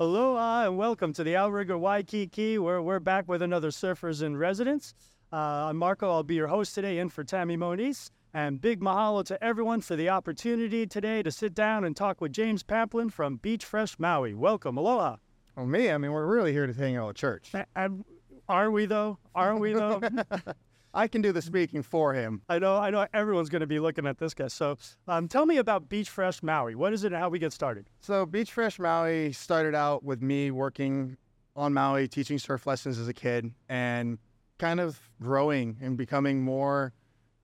Aloha and welcome to the Outrigger Waikiki, where we're back with another Surfers in Residence. Uh, I'm Marco. I'll be your host today, in for Tammy Moniz. And big mahalo to everyone for the opportunity today to sit down and talk with James Pamplin from Beach Fresh Maui. Welcome. Aloha. Well, me, I mean, we're really here to hang out at church. And are we though? Aren't we though? I can do the speaking for him. I know. I know. Everyone's going to be looking at this guy. So, um, tell me about Beach Fresh Maui. What is it and how we get started? So, Beach Fresh Maui started out with me working on Maui, teaching surf lessons as a kid, and kind of growing and becoming more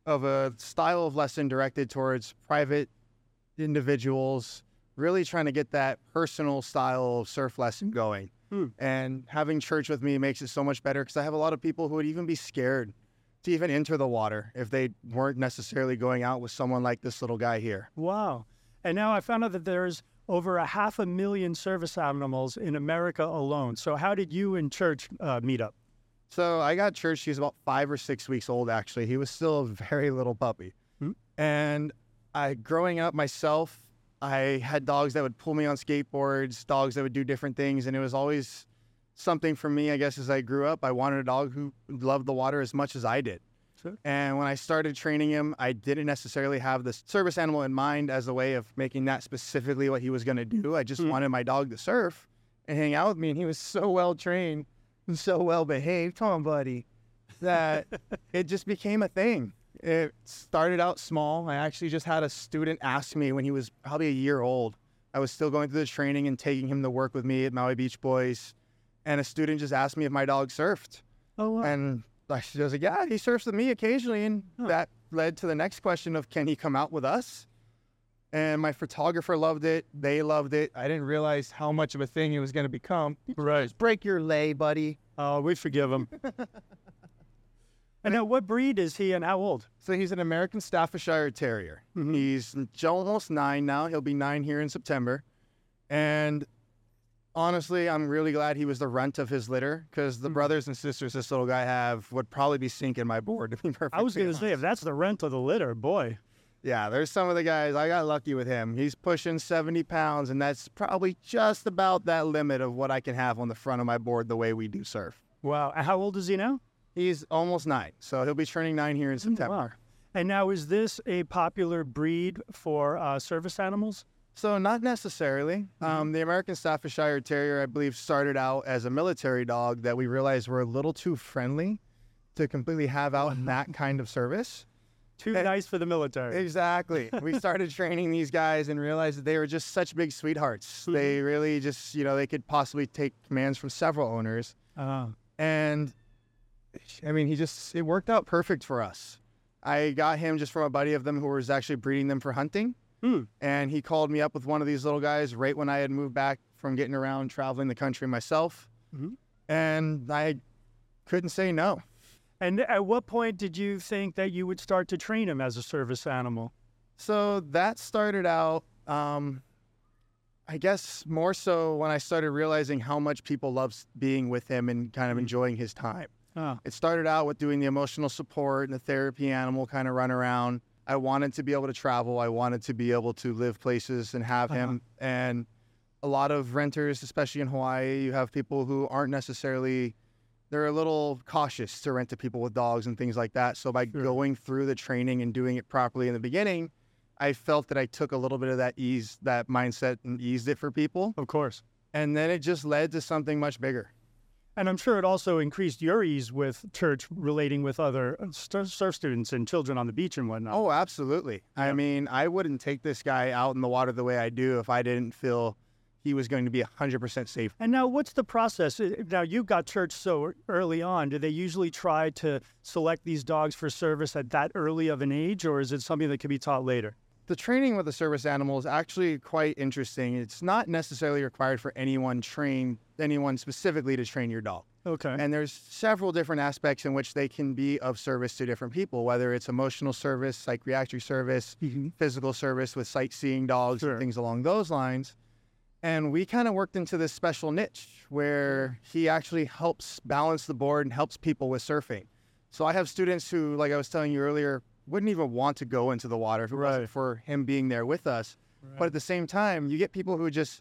of a style of lesson directed towards private individuals, really trying to get that personal style of surf lesson going. Hmm. And having church with me makes it so much better because I have a lot of people who would even be scared to even enter the water if they weren't necessarily going out with someone like this little guy here. Wow. And now I found out that there's over a half a million service animals in America alone. So, how did you and church uh, meet up? So I got church. He was about five or six weeks old. Actually, he was still a very little puppy. Hmm. And I, growing up myself, I had dogs that would pull me on skateboards, dogs that would do different things, and it was always something for me. I guess as I grew up, I wanted a dog who loved the water as much as I did. Sure. And when I started training him, I didn't necessarily have the service animal in mind as a way of making that specifically what he was going to do. I just Hmm. wanted my dog to surf and hang out with me, and he was so well trained and so well behaved, Tom buddy, that it just became a thing. It started out small. I actually just had a student ask me when he was probably a year old. I was still going through the training and taking him to work with me at Maui Beach Boys. And a student just asked me if my dog surfed. Oh, wow. And I was like, yeah, he surfs with me occasionally. And Huh. that led to the next question of can he come out with us? And my photographer loved it. They loved it. I didn't realize how much of a thing it was going to become. right. Break your lay, buddy. Oh, we forgive him. and now, what breed is he and how old? So he's an American Staffordshire Terrier. Mhm. He's almost nine now. He'll be nine here in September. And honestly, I'm really glad he was the runt of his litter because the Mhm. brothers and sisters this little guy have would probably be sinking my board to be perfectly I was going to say, if that's the rent of the litter, boy. Yeah, there's some of the guys. I got lucky with him. He's pushing 70 pounds, and that's probably just about that limit of what I can have on the front of my board the way we do surf. Wow. How old is he now? He's almost nine, so he'll be turning nine here in September. Wow. And now, is this a popular breed for uh, service animals? So not necessarily. Um, the American Staffordshire Terrier, I believe, started out as a military dog that we realized were a little too friendly to completely have out in that kind of service. Too Eh, nice for the military. Exactly. we started training these guys and realized that they were just such big sweethearts. They really just, you know, they could possibly take commands from several owners. Uh, And I mean, he just, it worked out perfect for us. I got him just from a buddy of them who was actually breeding them for hunting. Hmm. And he called me up with one of these little guys right when I had moved back from getting around traveling the country myself. Mhm. And I couldn't say no. And at what point did you think that you would start to train him as a service animal? So that started out, um, I guess, more so when I started realizing how much people love being with him and kind of Mhm. enjoying his time. Oh, It started out with doing the emotional support and the therapy animal kind of run around. I wanted to be able to travel. I wanted to be able to live places and have Uh-huh. him. And a lot of renters, especially in Hawaii, you have people who aren't necessarily, they're a little cautious to rent to people with dogs and things like that. So by Sure. going through the training and doing it properly in the beginning, I felt that I took a little bit of that ease, that mindset, and eased it for people. of course. And then it just led to something much bigger. And I'm sure it also increased your ease with church relating with other uh, surf students and children on the beach and whatnot. Oh, absolutely. I mean, I wouldn't take this guy out in the water the way I do if I didn't feel he was going to be 100% safe. And now, what's the process? Now, you got church so early on. Do they usually try to select these dogs for service at that early of an age, or is it something that can be taught later? The training with the service animal is actually quite interesting. It's not necessarily required for anyone train anyone specifically to train your dog. Okay. And there's several different aspects in which they can be of service to different people, whether it's emotional service, psychiatric service, Mhm. physical service with sightseeing dogs Sure. and things along those lines. And we kind of worked into this special niche where he actually helps balance the board and helps people with surfing. So I have students who, like I was telling you earlier, wouldn't even want to go into the water if it Right. wasn't for him being there with us. But at the same time, you get people who just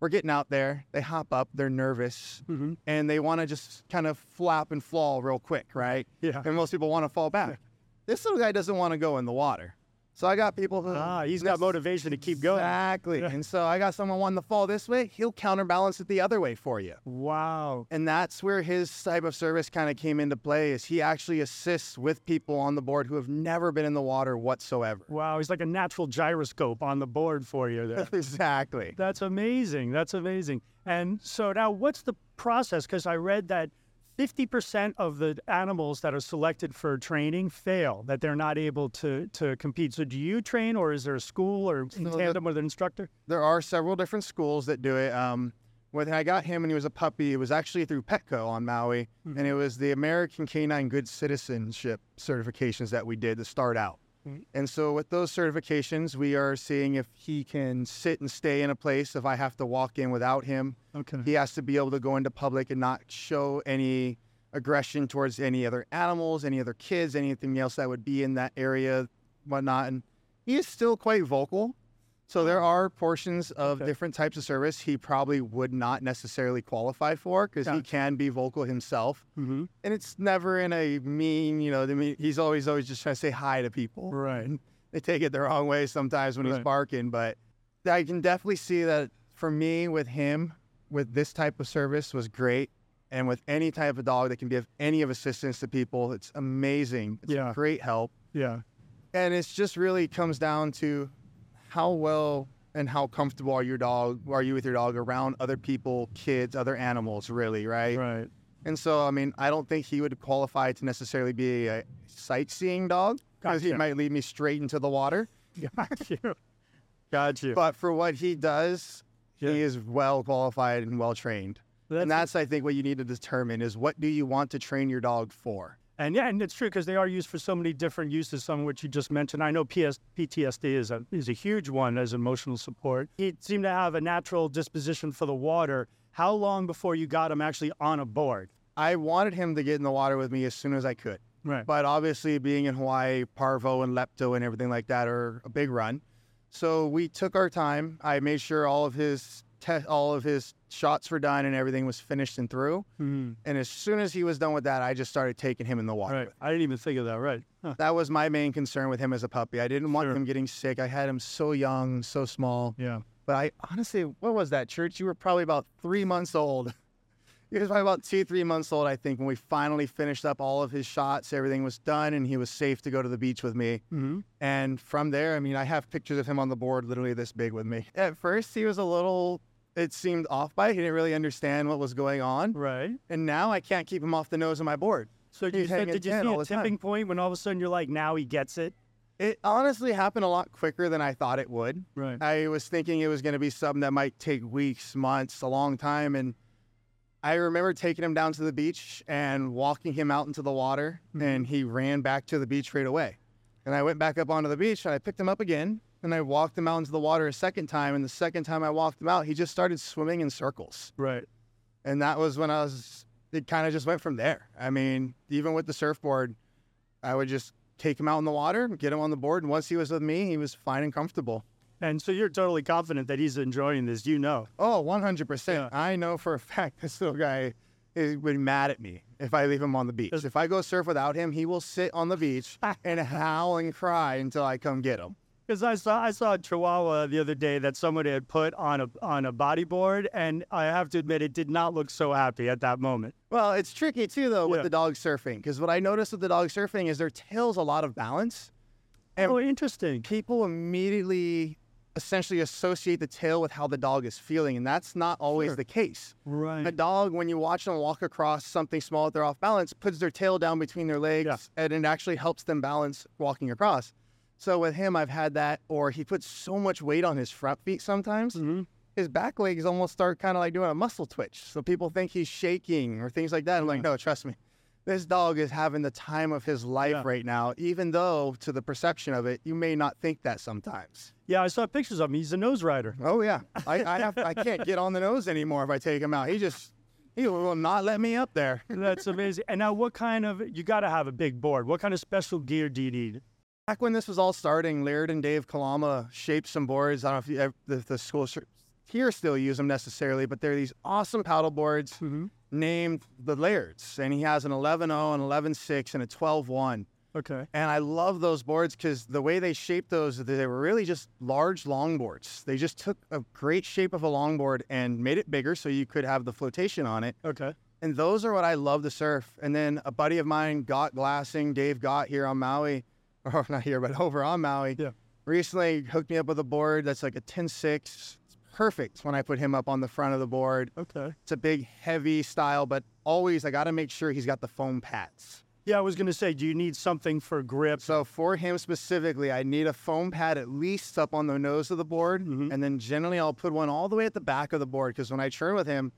we're getting out there. They hop up, they're nervous, Mm-hmm. and they want to just kind of flap and fall real quick, right? Yeah. And most people want to fall back. This little guy doesn't want to go in the water. So I got people who Ah, he's got motivation to keep going. Exactly. And so I got someone wanting to fall this way, he'll counterbalance it the other way for you. Wow. And that's where his type of service kind of came into play is he actually assists with people on the board who have never been in the water whatsoever. Wow. He's like a natural gyroscope on the board for you there. exactly. That's amazing. That's amazing. And so now, what's the process? Because I read that 50% of the animals that are selected for training fail, that they're not able to, to compete. So, do you train, or is there a school or in So the- tandem with an instructor? There are several different schools that do it. Um, when I got him when he was a puppy, it was actually through Petco on Maui, and it was the American Canine Good Citizenship certifications that we did to start out. And so, with those certifications, we are seeing if he can sit and stay in a place. If I have to walk in without him, Okay. he has to be able to go into public and not show any aggression towards any other animals, any other kids, anything else that would be in that area, whatnot. And he is still quite vocal. So there are portions of Okay. different types of service he probably would not necessarily qualify for because he can be vocal himself. Mm-hmm. And it's never in a mean, you know, mean, he's always always just trying to say hi to people Right. they take it the wrong way sometimes when he's barking. But I can definitely see that for me with him, with this type of service was great. And with any type of dog that can give any of assistance to people, it's amazing. It's Yeah. great help. Yeah. And it's just really comes down to how well and how comfortable are your dog, are you with your dog around other people, kids, other animals, really, right? Right. And so, I mean, I don't think he would qualify to necessarily be a sightseeing dog because he might lead me straight into the water. Got you. Got you. But for what he does, Yeah. he is well qualified and well trained. and that's, I think, what you need to determine is what do you want to train your dog for? And yeah, and it's true because they are used for so many different uses. Some of which you just mentioned. I know PS, PTSD is a is a huge one as emotional support. He seemed to have a natural disposition for the water. How long before you got him actually on a board? I wanted him to get in the water with me as soon as I could. Right. But obviously, being in Hawaii, parvo and lepto and everything like that are a big run. So we took our time. I made sure all of his te- all of his shots were done and everything was finished and through. Mhm. And as soon as he was done with that, I just started taking him in the water. Right. I didn't even think of that. Right. Huh. That was my main concern with him as a puppy. I didn't want Sure. him getting sick. I had him so young, so small. Yeah. But I honestly, what was that, Church? You were probably about three months old. He was probably about two, three months old, I think, when we finally finished up all of his shots. Everything was done, and he was safe to go to the beach with me. Mm-hmm. And from there, I mean, I have pictures of him on the board, literally this big with me. At first, he was a little, it seemed off by. He didn't really understand what was going on. Right. And now I can't keep him off the nose of my board. So you He's said, did you 10 see a the time. tipping point when all of a sudden you're like, now he gets it? It honestly happened a lot quicker than I thought it would. Right. I was thinking it was going to be something that might take weeks, months, a long time. And I remember taking him down to the beach and walking him out into the water, mm-hmm. and he ran back to the beach right away. And I went back up onto the beach and I picked him up again and I walked him out into the water a second time. And the second time I walked him out, he just started swimming in circles. Right. And that was when I was, it kind of just went from there. I mean, even with the surfboard, I would just take him out in the water, get him on the board. And once he was with me, he was fine and comfortable. And so you're totally confident that he's enjoying this. You know. Oh, 100%. Yeah. I know for a fact this little guy is, would be mad at me if I leave him on the beach. If I go surf without him, he will sit on the beach and howl and cry until I come get him. Because I saw I saw a Chihuahua the other day that somebody had put on a on a bodyboard, and I have to admit it did not look so happy at that moment. Well, it's tricky too, though, with Yeah. the dog surfing. Because what I noticed with the dog surfing is their tail's a lot of balance. And- oh, interesting. People immediately essentially associate the tail with how the dog is feeling, and that's not always Sure. the case. Right. A dog, when you watch them walk across something small if they're off balance, puts their tail down between their legs, Yeah. and it actually helps them balance walking across. So with him, I've had that, or he puts so much weight on his front feet sometimes, hmm his back legs almost start kind of like doing a muscle twitch. So people think he's shaking or things like that. I'm like, no, trust me. This dog is having the time of his life Yeah. right now, even though to the perception of it, you may not think that sometimes. Yeah, I saw pictures of him. He's a nose rider. Oh yeah, I I, have, I can't get on the nose anymore if I take him out. He just he will not let me up there. That's amazing. And now, what kind of you got to have a big board? What kind of special gear do you need? Back when this was all starting, Laird and Dave Kalama shaped some boards. I don't know if you, the, the school here still use them necessarily, but they're these awesome paddle boards Mm-hmm. Named the Lairds, and he has an 11.0, an 11.6, and a 12.1. Okay. And I love those boards because the way they shaped those, they were really just large longboards. They just took a great shape of a longboard and made it bigger so you could have the flotation on it. Okay. And those are what I love to surf. And then a buddy of mine, Got Glassing, Dave Got here on Maui, or not here, but over on Maui, Yeah. recently hooked me up with a board that's like a 10.6. It's perfect when I put him up on the front of the board. Okay. It's a big, heavy style, but always I got to make sure he's got the foam pads. Yeah, I was gonna say, do you need something for grip? So for him specifically, I need a foam pad at least up on the nose of the board, Mhm. and then generally I'll put one all the way at the back of the board because when I churn with him,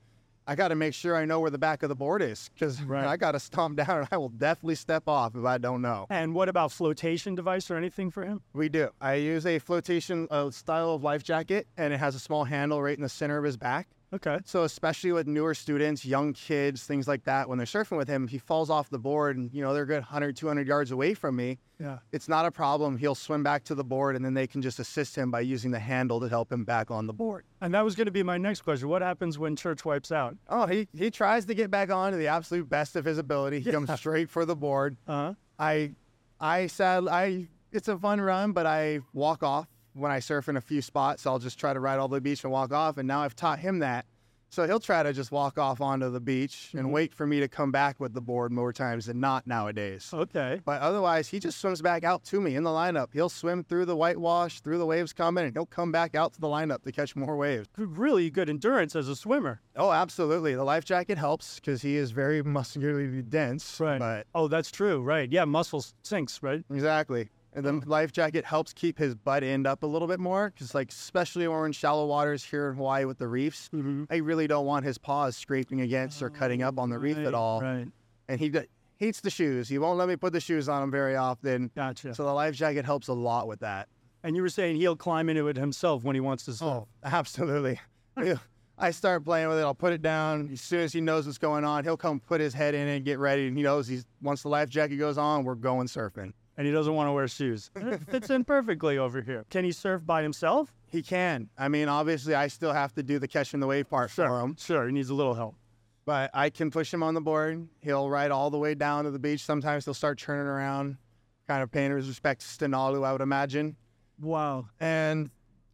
I got to make sure I know where the back of the board is because Right. I got to stomp down and I will definitely step off if I don't know. And what about flotation device or anything for him? We do. I use a flotation uh, style of life jacket, and it has a small handle right in the center of his back. Okay. So especially with newer students, young kids, things like that, when they're surfing with him, he falls off the board and you know they're a good 100, 200 yards away from me. Yeah. It's not a problem. He'll swim back to the board and then they can just assist him by using the handle to help him back on the board. And that was gonna be my next question. What happens when church wipes out? Oh, he he tries to get back on to the absolute best of his ability. He comes straight for the board. Uh huh. I I said I it's a fun run, but I walk off when I surf in a few spots. I'll just try to ride all the beach and walk off. And now I've taught him that. So he'll try to just walk off onto the beach and Mhm. wait for me to come back with the board more times than not nowadays. Okay. But otherwise, he just swims back out to me in the lineup. He'll swim through the whitewash, through the waves coming, and he'll come back out to the lineup to catch more waves. Really good endurance as a swimmer. Oh, absolutely. The life jacket helps because he is very muscularly dense. Right. But Oh, that's true. Right. Yeah, muscles sinks, right? exactly. And the life jacket helps keep his butt end up a little bit more because, like, especially when we're in shallow waters here in Hawaii with the reefs, Mm-hmm. I really don't want his paws scraping against or cutting up on the reef at all. Right. And he d- hates the shoes. He won't let me put the shoes on him very often. Gotcha. So the life jacket helps a lot with that. And you were saying he'll climb into it himself when he wants to. Oh, absolutely. I start playing with it. I'll put it down. As soon as he knows what's going on, he'll come put his head in it and get ready. And he knows he's once the life jacket goes on, we're going surfing. And he doesn't want to wear shoes. It fits in perfectly over here. Can he surf by himself? He can. I mean, obviously, I still have to do the catching the wave part for him, Sure. He needs a little help. but I can push him on the board. He'll ride all the way down to the beach. Sometimes he'll start turning around, kind of paying his respects to Nalu, I would imagine, Wow. and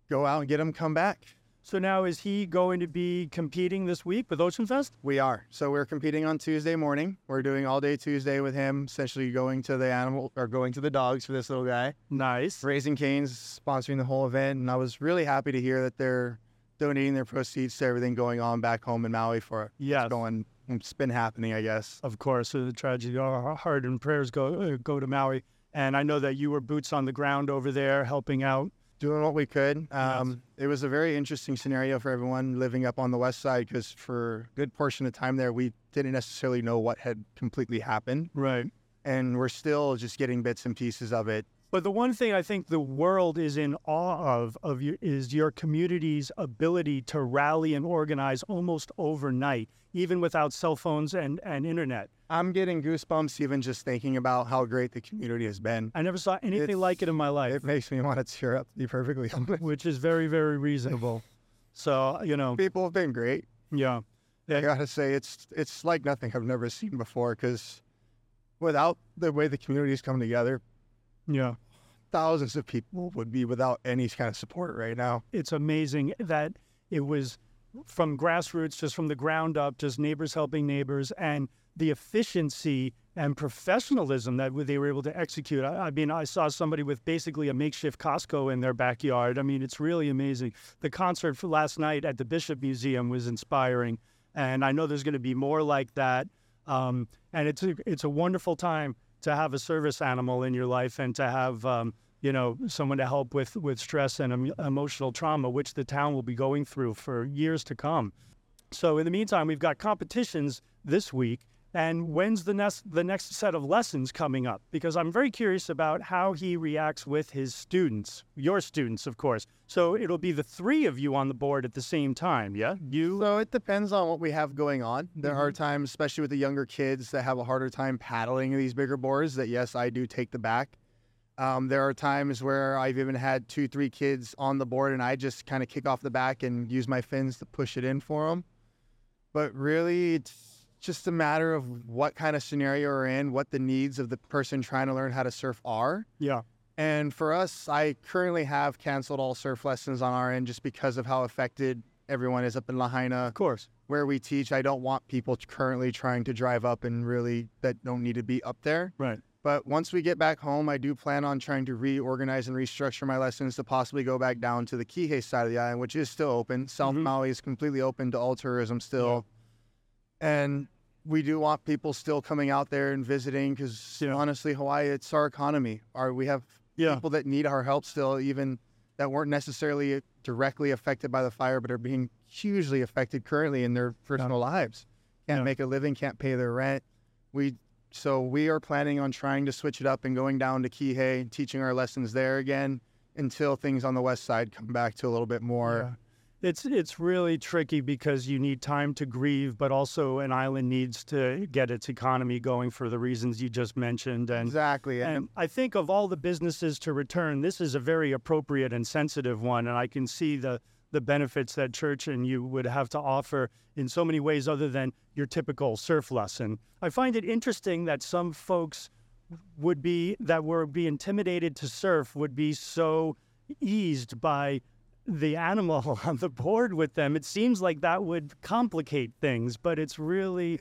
go out and get him come back. So now is he going to be competing this week with Ocean Fest? We are. So we're competing on Tuesday morning. We're doing all day Tuesday with him, essentially going to the animal or going to the dogs for this little guy. Nice. Raising Cane's sponsoring the whole event, and I was really happy to hear that they're donating their proceeds to everything going on back home in Maui for Yes. what's going. It's been happening, I guess. Of course, so the tragedy, our heart and prayers go go to Maui. And I know that you were boots on the ground over there helping out. Doing what we could. Um, It was a very interesting scenario for everyone living up on the west side because for a good portion of time there, we didn't necessarily know what had completely happened, Right. and we're still just getting bits and pieces of it. But the one thing I think the world is in awe of of you is your community's ability to rally and organize almost overnight, even without cell phones and, and internet. I'm getting goosebumps even just thinking about how great the community has been. I never saw anything It's- like it in my life, It makes me want to tear up, to be perfectly honest. which is very, very reasonable. So, you know, People have been great. yeah. I gotta say, it's it's like nothing I've never seen before. Because without the way the communities come together, Yeah. thousands of people would be without any kind of support right now. it's amazing that it was from grassroots, just from the ground up, just neighbors helping neighbors, and the efficiency and professionalism that they were able to execute. I, I mean, I saw somebody with basically a makeshift Costco in their backyard. I mean, it's really amazing. The concert for last night at the Bishop Museum was inspiring, and I know there's going to be more like that. Um, and it's a, it's a wonderful time to have a service animal in your life and to have um, you know someone to help with with stress and em- emotional trauma, which the town will be going through for years to come. So in the meantime, we've got competitions this week. And when's the next the next set of lessons coming up? Because I'm very curious about how he reacts with his students, your students, of course. So it'll be the three of you on the board at the same time, yeah? You, So it depends on what we have going on. There are times, especially with the younger kids, that have a harder time paddling these bigger boards. That yes, I do take the back. Um, there are times where I've even had two, three kids on the board, and I just kind of kick off the back and use my fins to push it in for them. But really, it's just a matter of what kind of scenario we're in, what the needs of the person trying to learn how to surf are. Yeah. And for us, I currently have canceled all surf lessons on our end just because of how affected everyone is up in Lahaina Of course. where we teach. I don't want people currently trying to drive up and really that don't need to be up there. Right. But once we get back home, I do plan on trying to reorganize and restructure my lessons to possibly go back down to the Kihei side of the island, which is still open. South Mhm. Maui is completely open to all tourism still. And we do want people still coming out there and visiting because Yeah. honestly, Hawaii, it's our economy. Our, we have Yeah. people that need our help still, even that weren't necessarily directly affected by the fire, but are being hugely affected currently in their personal lives. Can't Yeah. make a living, can't pay their rent. We so we are planning on trying to switch it up and going down to Kihei, teaching our lessons there again until things on the west side come back to a little bit more. It's it's really tricky because you need time to grieve, but also an island needs to get its economy going for the reasons you just mentioned. And Exactly. And and I think of all the businesses to return, this is a very appropriate and sensitive one. And I can see the the benefits that church and you would have to offer in so many ways other than your typical surf lesson. I find it interesting that some folks would be that would be intimidated to surf would be so eased by the animal on the board with them. It seems like that would complicate things, but it's really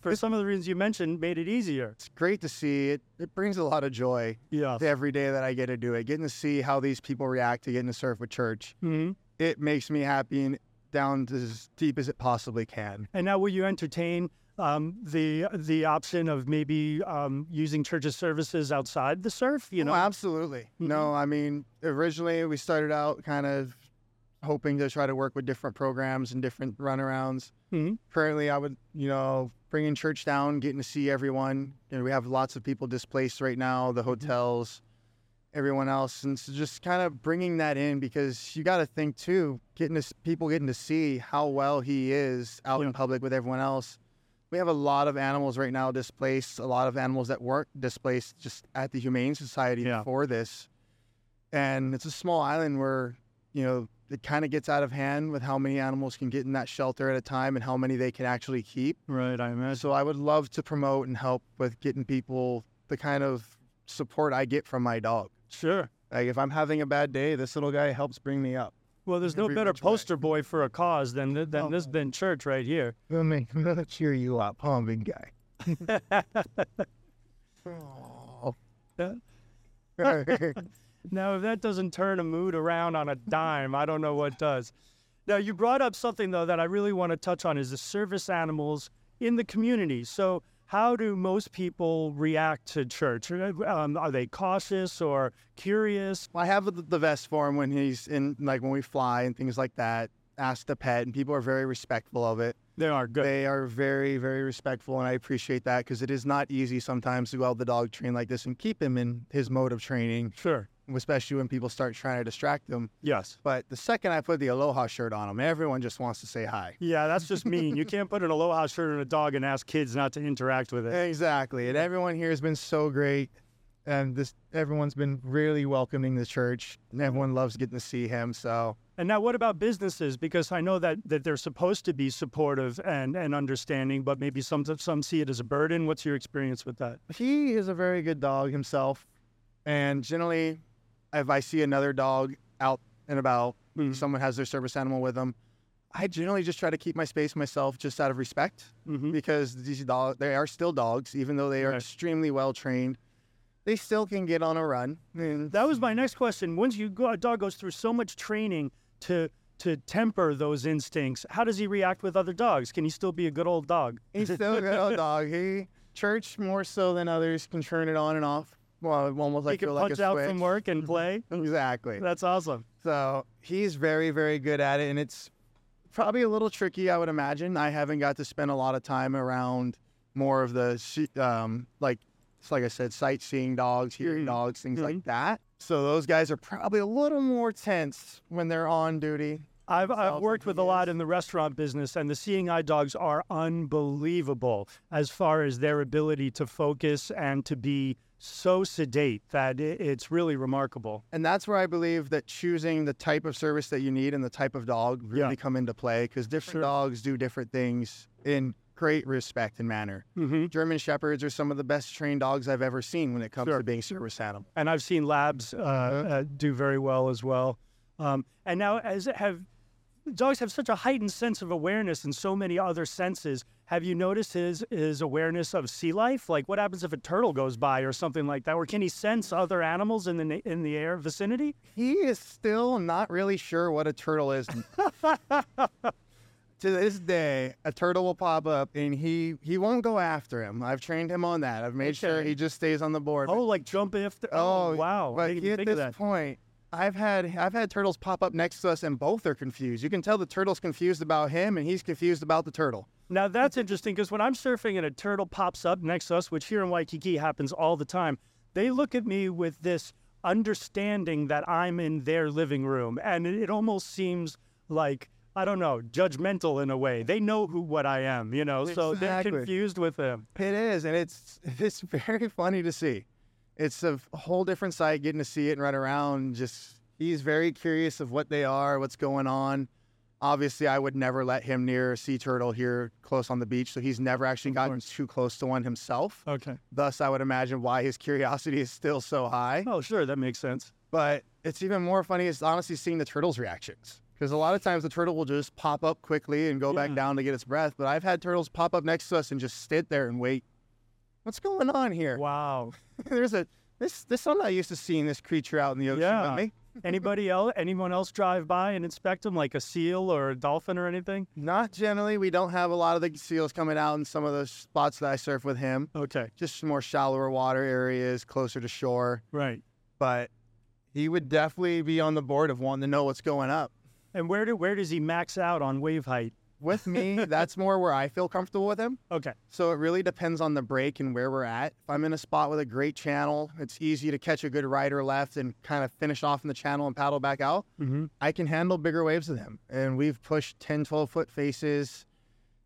for some of the reasons you mentioned made it easier. it's great to see it. It brings a lot of joy Yeah. every day that I get to do it. Getting to see how these people react to getting to surf with church. hmm It makes me happy and down to as deep as it possibly can. And now, will you entertain um, the the option of maybe um, using church's services outside the surf? You Oh, know, absolutely. Mhm. No, I mean, originally we started out kind of hoping to try to work with different programs and different runarounds. Mhm. Currently, I would, you know, bringing church down, getting to see everyone. You know, we have lots of people displaced right now, the hotels, everyone else, and so just kind of bringing that in because you got to think too, getting to, people getting to see how well he is out Yeah. in public with everyone else. We have a lot of animals right now displaced, a lot of animals that weren't displaced just at the Humane Society Yeah. before this. And it's a small island where, you know, it kind of gets out of hand with how many animals can get in that shelter at a time and how many they can actually keep. right? I imagine. So I would love to promote and help with getting people the kind of support I get from my dog. Sure. Like if I'm having a bad day, this little guy helps bring me up. Well, there's no better which way. poster boy for a cause than than Oh. this Ben church right here. Let me let cheer you up, huh, big guy. Oh. Now, if that doesn't turn a mood around on a dime, I don't know what does. Now, you brought up something though that I really want to touch on is the service animals in the community. So, how do most people react to church? Um, are they cautious or curious? Well, I have the, the vest for him when he's in, like when we fly and things like that. Ask the pet, and people are very respectful of it. They are good. They are very, very respectful, and I appreciate that because it is not easy sometimes to go out the dog train like this and keep him in his mode of training, sure. Especially when people start trying to distract them. Yes. But the second I put the aloha shirt on him, everyone just wants to say hi. Yeah, that's just mean. you can't put an aloha shirt on a dog and ask kids not to interact with it. Exactly, and everyone here has been so great, and this everyone's been really welcoming the church. And everyone loves getting to see him. So And now, what about businesses? Because I know that, that they're supposed to be supportive and, and understanding, but maybe some some see it as a burden. What's your experience with that? he is a very good dog himself, and generally, if I see another dog out and about, Mhm. someone has their service animal with them, I generally just try to keep my space myself, just out of respect, Mm-hmm. because these dogs they are still dogs, even though they are Right. extremely well trained. They still can get on a run. That was my next question. Once you go, a dog goes through so much training to to temper those instincts, how does he react with other dogs? Can he still be a good old dog? He's still a good old dog. He church more so than others can turn it on and off. Well, almost like he feel like punch out from work and play. Exactly. That's awesome. So he's very, very good at it, and it's probably a little tricky, I would imagine. I haven't got to spend a lot of time around more of the, um, like, it's like I said, sightseeing dogs, hearing Mhm. dogs, things Mhm. like that. So those guys are probably a little more tense when they're on duty. I've, I've worked with a lot in the restaurant business, and the seeing eye dogs are unbelievable as far as their ability to focus and to be so sedate that it's really remarkable. And that's where I believe that choosing the type of service that you need and the type of dog really Yeah. come into play because different Sure. dogs do different things in great respect and manner. Mm-hmm. German Shepherds are some of the best trained dogs I've ever seen when it comes Sure. to being service animal. and I've seen labs uh, uh, do very well as well. Um, and now, as have dogs have such a heightened sense of awareness and so many other senses. Have you noticed his his awareness of sea life? Like, what happens if a turtle goes by or something like that? Or can he sense other animals in the in the air vicinity? He is still not really sure what a turtle is. to this day, a turtle will pop up and he he won't go after him. I've trained him on that. I've made sure he just stays on the board. Oh, like jump after? Oh, oh wow! I But at this point, I've had I've had turtles pop up next to us and both are confused. You can tell the turtle's confused about him and he's confused about the turtle. Now that's interesting because when I'm surfing and a turtle pops up next to us, which here in Waikiki happens all the time, they look at me with this understanding that I'm in their living room, and it, almost seems like I don't know, judgmental in a way. They know who what I am, you know, so they're confused with him. It is, and it's it's very funny to see. It's a whole different sight getting to see it and run around. Just he's very curious of what they are, what's going on. Obviously, I would never let him near a sea turtle here close on the beach, so he's never actually gotten too close to one himself. Okay. Thus, I would imagine why his curiosity is still so high. Oh, sure, that makes sense. But it's even more funny is honestly seeing the turtle's reactions. Because a lot of times the turtle will just pop up quickly and go Yeah. back down to get its breath. But I've had turtles pop up next to us and just sit there and wait. What's going on here? Wow. There's a this this I'm not used to seeing this creature out in the ocean Yeah. me. Anybody else? Anyone else drive by and inspect them, like a seal or a dolphin or anything? Not generally. We don't have a lot of the seals coming out in some of the spots that I surf with him. Okay. Just more shallower water areas, closer to shore. Right. But he would definitely be on the board of wanting to know what's going up. And where do where does he max out on wave height? With me, that's more where I feel comfortable with him. Okay. So it really depends on the break and where we're at. If I'm in a spot with a great channel, it's easy to catch a good right or left and kind of finish off in the channel and paddle back out. Mm-hmm. I can handle bigger waves with him. And we've pushed 10, 12 foot faces.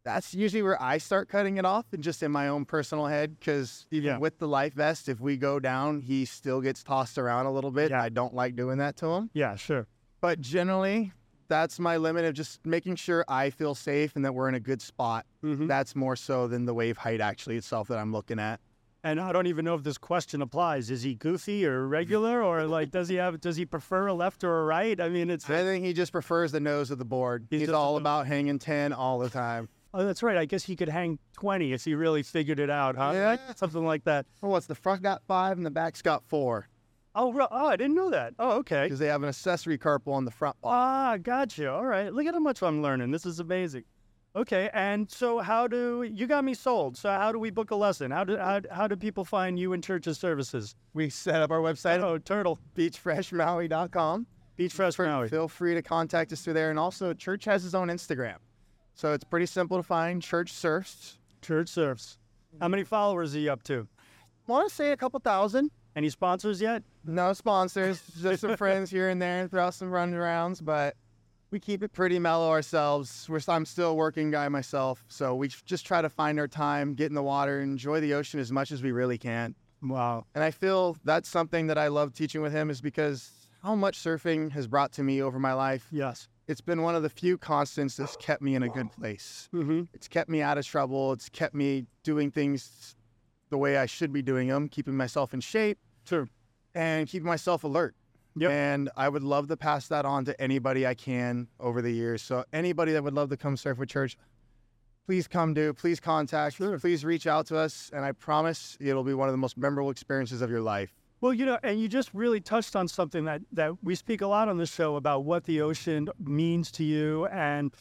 That's usually where I start cutting it off and just in my own personal head. Because even Yeah. with the life vest, if we go down, he still gets tossed around a little bit. Yeah. I don't like doing that to him. Yeah, sure. But generally, that's my limit of just making sure I feel safe and that we're in a good spot. Mm-hmm. That's more so than the wave height actually itself that I'm looking at. And I don't even know if this question applies. Is he goofy or regular, or like does he have does he prefer a left or a right? I mean, it's I think he just prefers the nose of the board. He's He's, all about hanging 10 all the time. oh, that's right. I guess he could hang twenty if he really figured it out, huh? Yeah. Something like that. Oh, what's the front got five and the back's got four Oh, oh, I didn't know that. Oh, okay. because they have an accessory carpal on the front. Ah, gotcha. All right. Look at how much I'm learning. This is amazing. Okay, and so how do you got me sold? So how do we book a lesson? How do how, how do people find you in church's services? We set up our website Oh, turtle. beachfreshmaui.com. Beach Fresh Maui. Feel free to contact us through there. And also, Church has his own Instagram. So it's pretty simple to find. Church surfs. Church surfs. How many followers are you up to? I Want to say a couple thousand. Any sponsors yet? No sponsors, just some friends here and there and throw some run rounds, but we keep it pretty mellow ourselves. We're, I'm still a working guy myself, so we just try to find our time, get in the water, enjoy the ocean as much as we really can. Wow. And I feel that's something that I love teaching with him is because how much surfing has brought to me over my life. Yes. It's been one of the few constants that's kept me in a good place. Mm-hmm. It's kept me out of trouble. It's kept me doing things the way I should be doing them, keeping myself in shape Sure. and keeping myself alert. Yep. And I would love to pass that on to anybody I can over the years. So anybody that would love to come surf with church, please come do. Please contact. Sure. Please reach out to us, and I promise it'll be one of the most memorable experiences of your life. Well, you know, and you just really touched on something that, that we speak a lot on this show about what the ocean means to you and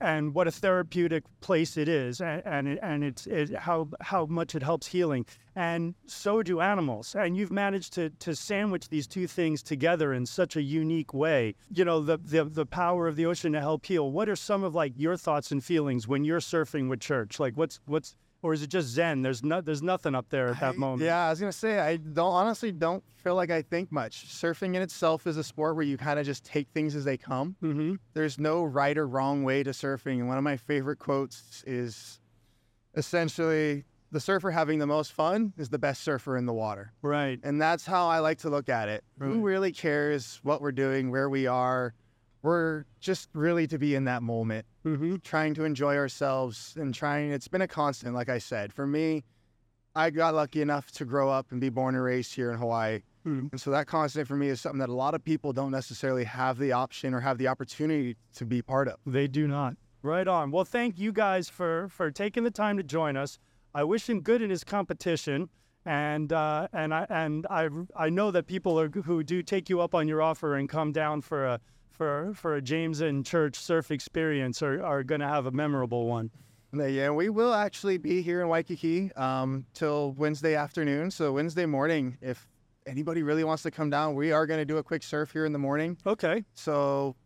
and what a therapeutic place it is and and, and it's it, how how much it helps healing. And so do animals. And you've managed to to sandwich these two things together in such a unique way. You know the the, the power of the ocean to help heal. What are some of like your thoughts and feelings when you're surfing with church? Like what's what's or is it just zen there's no there's nothing up there at that I- moment Yeah, I was gonna say I don't honestly don't feel like I think much. Surfing in itself is a sport where you kind of just take things as they come. mm-hmm. There's no right or wrong way to surfing. And one of my favorite quotes is essentially the surfer having the most fun is the best surfer in the water. Right. And that's how I like to look at it. Right. Who really cares what we're doing, where we are? We're just really to be in that moment, Mm-hmm. trying to enjoy ourselves and trying. It's been a constant, like I said. For me, I got lucky enough to grow up and be born and raised here in Hawaii. Mhm. And so that constant for me is something that a lot of people don't necessarily have the option or have the opportunity to be part of. They do not. Right on. Well, thank you guys for for taking the time to join us. I wish him good in his competition, and uh, and I and I I know that people are, who do take you up on your offer and come down for a for for a James and Church surf experience are, are going to have a memorable one. Yeah, we will actually be here in Waikiki um, till Wednesday afternoon. So Wednesday morning, if anybody really wants to come down, we are going to do a quick surf here in the morning. Okay. So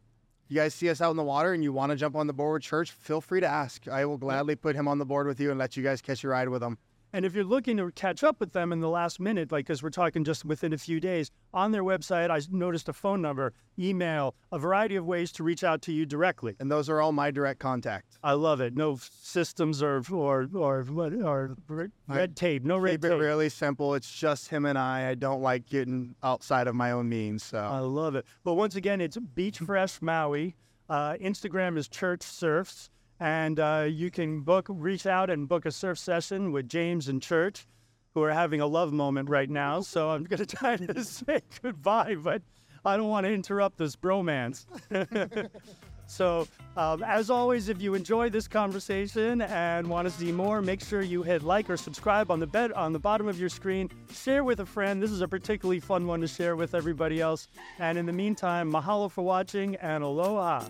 you guys see us out in the water and you want to jump on the board with Church, feel free to ask. I will gladly put him on the board with you and let you guys catch a ride with him. And if you're looking to catch up with them in the last minute, like because we're talking just within a few days, on their website, I noticed a phone number, email, a variety of ways to reach out to you directly. And those are all my direct contact. I love it. No systems or or or or red tape. No red Keep it tape. really simple. It's just him and I. I don't like getting outside of my own means. So I love it. But once again, it's Beach Fresh Maui. Uh, Instagram is Church Surfs, and uh, you can book, reach out and book a surf session with James and Church, who are having a love moment right now. So I'm going to try to say goodbye, but I don't want to interrupt this bromance. So, um, as always, if you enjoy this conversation and want to see more, make sure you hit like or subscribe on the bed on the bottom of your screen. Share with a friend. This is a particularly fun one to share with everybody else. And in the meantime, mahalo for watching and aloha.